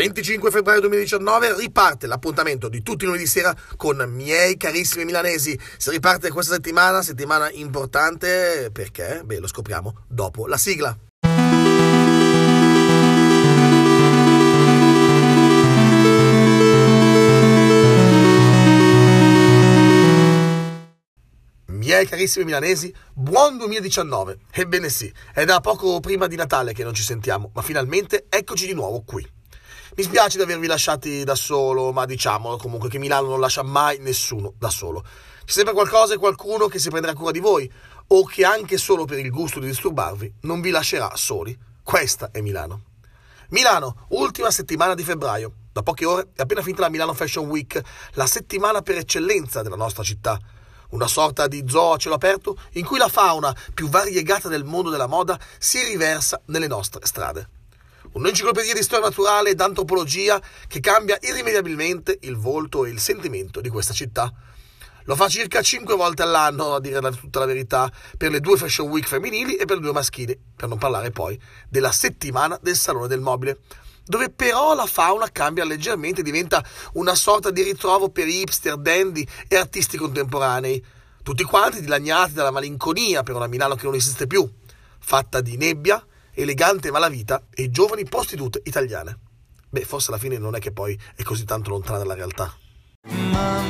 25 febbraio 2019 riparte l'appuntamento di tutti i lunedì sera con miei carissimi milanesi. Si riparte questa settimana, settimana importante perché? Beh, lo scopriamo dopo la sigla. Miei carissimi milanesi, buon 2019! Ebbene sì, è da poco prima di Natale che non ci sentiamo, ma finalmente eccoci di nuovo qui. Mi spiace di avervi lasciati da solo, ma diciamo comunque che Milano non lascia mai nessuno da solo. C'è sempre qualcosa e qualcuno che si prenderà cura di voi, o che anche solo per il gusto di disturbarvi non vi lascerà soli. Questa è Milano. Milano, ultima settimana di febbraio. Da poche ore è appena finita la Milano Fashion Week, la settimana per eccellenza della nostra città una sorta di zoo a cielo aperto in cui la fauna più variegata del mondo della moda si riversa nelle nostre strade. Un'enciclopedia di storia naturale ed antropologia che cambia irrimediabilmente il volto e il sentimento di questa città. Lo fa circa 5 volte all'anno, a dire tutta la verità, per le due Fashion Week femminili e per le due maschili, per non parlare poi della settimana del Salone del Mobile, dove però la fauna cambia leggermente, diventa una sorta di ritrovo per hipster, dandy e artisti contemporanei, tutti quanti dilaniati dalla malinconia per una Milano che non esiste più, fatta di nebbia, elegante malavita e giovani prostitute italiane. Beh, forse alla fine non è che poi è così tanto lontana dalla realtà. Mamma,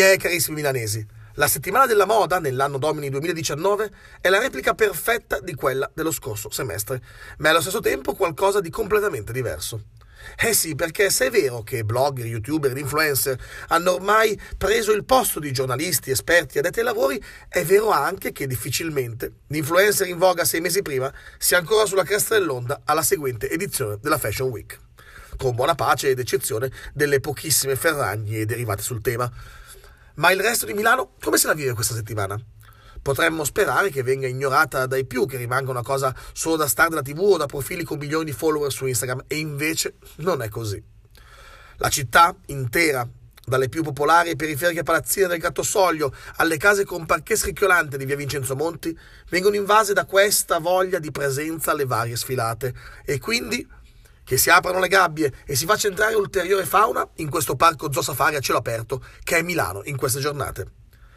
Miei carissimi milanesi, la settimana della moda nell'anno domini 2019 è la replica perfetta di quella dello scorso semestre, ma è allo stesso tempo qualcosa di completamente diverso. Eh sì, perché se è vero che blogger, youtuber ed influencer hanno ormai preso il posto di giornalisti, esperti addetti ai lavori, è vero anche che difficilmente l'influencer in voga sei mesi prima sia ancora sulla cresta dell'onda alla seguente edizione della Fashion Week, con buona pace ed eccezione delle pochissime ferragne derivate sul tema. Ma il resto di Milano come se la vive questa settimana? Potremmo sperare che venga ignorata dai più, che rimanga una cosa solo da star della TV o da profili con milioni di follower su Instagram, e invece non è così. La città intera, dalle più popolari e periferiche palazzine del Gattosoglio alle case con parquet scricchiolante di via Vincenzo Monti, vengono invase da questa voglia di presenza alle varie sfilate e quindi che si aprano le gabbie e si faccia entrare ulteriore fauna in questo parco zoo safari a cielo aperto che è Milano in queste giornate.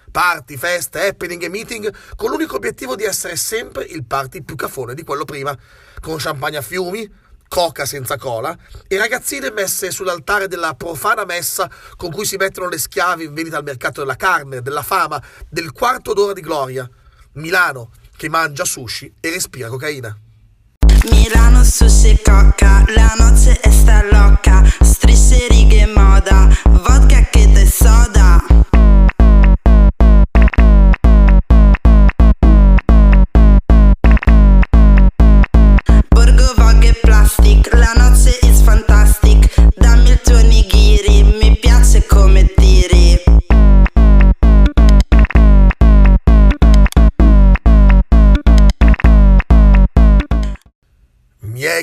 Party, feste, happening e meeting con l'unico obiettivo di essere sempre il party più cafone di quello prima, con champagne a fiumi, coca senza cola e ragazzine messe sull'altare della profana messa con cui si mettono le schiavi in vendita al mercato della carne, della fama, del quarto d'ora di gloria. Milano che mangia sushi e respira cocaina. Milano sushi coca, la noce sta loca,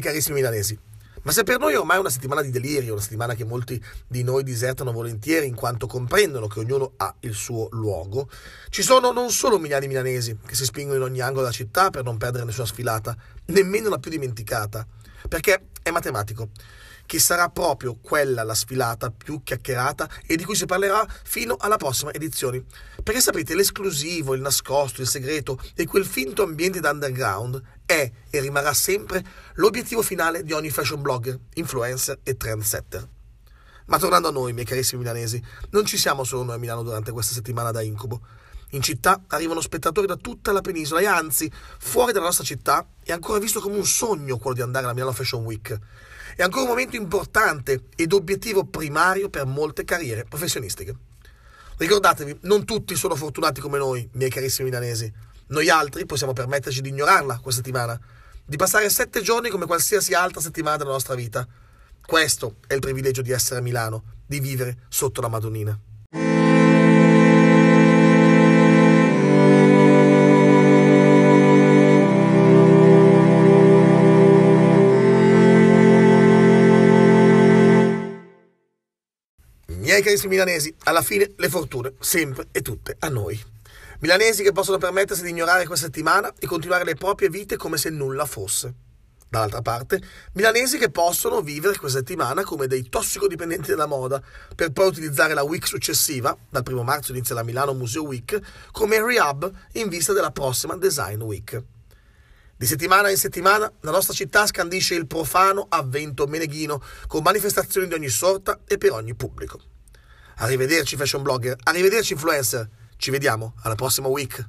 Miei carissimi milanesi, ma se per noi ormai è una settimana di delirio, una settimana che molti di noi disertano volentieri in quanto comprendono che ognuno ha il suo luogo, ci sono non solo milioni di milanesi che si spingono in ogni angolo della città per non perdere nessuna sfilata, nemmeno la più dimenticata, perché è matematico. Chi sarà proprio quella la sfilata più chiacchierata e di cui si parlerà fino alla prossima edizione. Perché sapete, l'esclusivo, il nascosto, il segreto e quel finto ambiente da underground è e rimarrà sempre l'obiettivo finale di ogni fashion blogger, influencer e trendsetter. Ma tornando a noi, miei carissimi milanesi, non ci siamo solo noi a Milano durante questa settimana da incubo. In città arrivano spettatori da tutta la penisola e anzi, fuori dalla nostra città è ancora visto come un sogno quello di andare alla Milano Fashion Week. È ancora un momento importante ed obiettivo primario per molte carriere professionistiche. Ricordatevi, non tutti sono fortunati come noi, miei carissimi milanesi. Noi altri possiamo permetterci di ignorarla questa settimana, di passare sette giorni come qualsiasi altra settimana della nostra vita. Questo è il privilegio di essere a Milano, di vivere sotto la Madonnina. Miei carissimi milanesi, alla fine le fortune, sempre e tutte a noi. Milanesi che possono permettersi di ignorare questa settimana e continuare le proprie vite come se nulla fosse. Dall'altra parte, milanesi che possono vivere questa settimana come dei tossicodipendenti della moda, per poi utilizzare la week successiva, dal 1 marzo inizia la Milano Museo Week, come rehab in vista della prossima Design Week. Di settimana in settimana la nostra città scandisce il profano avvento meneghino con manifestazioni di ogni sorta e per ogni pubblico. Arrivederci fashion blogger, arrivederci influencer, ci vediamo alla prossima week.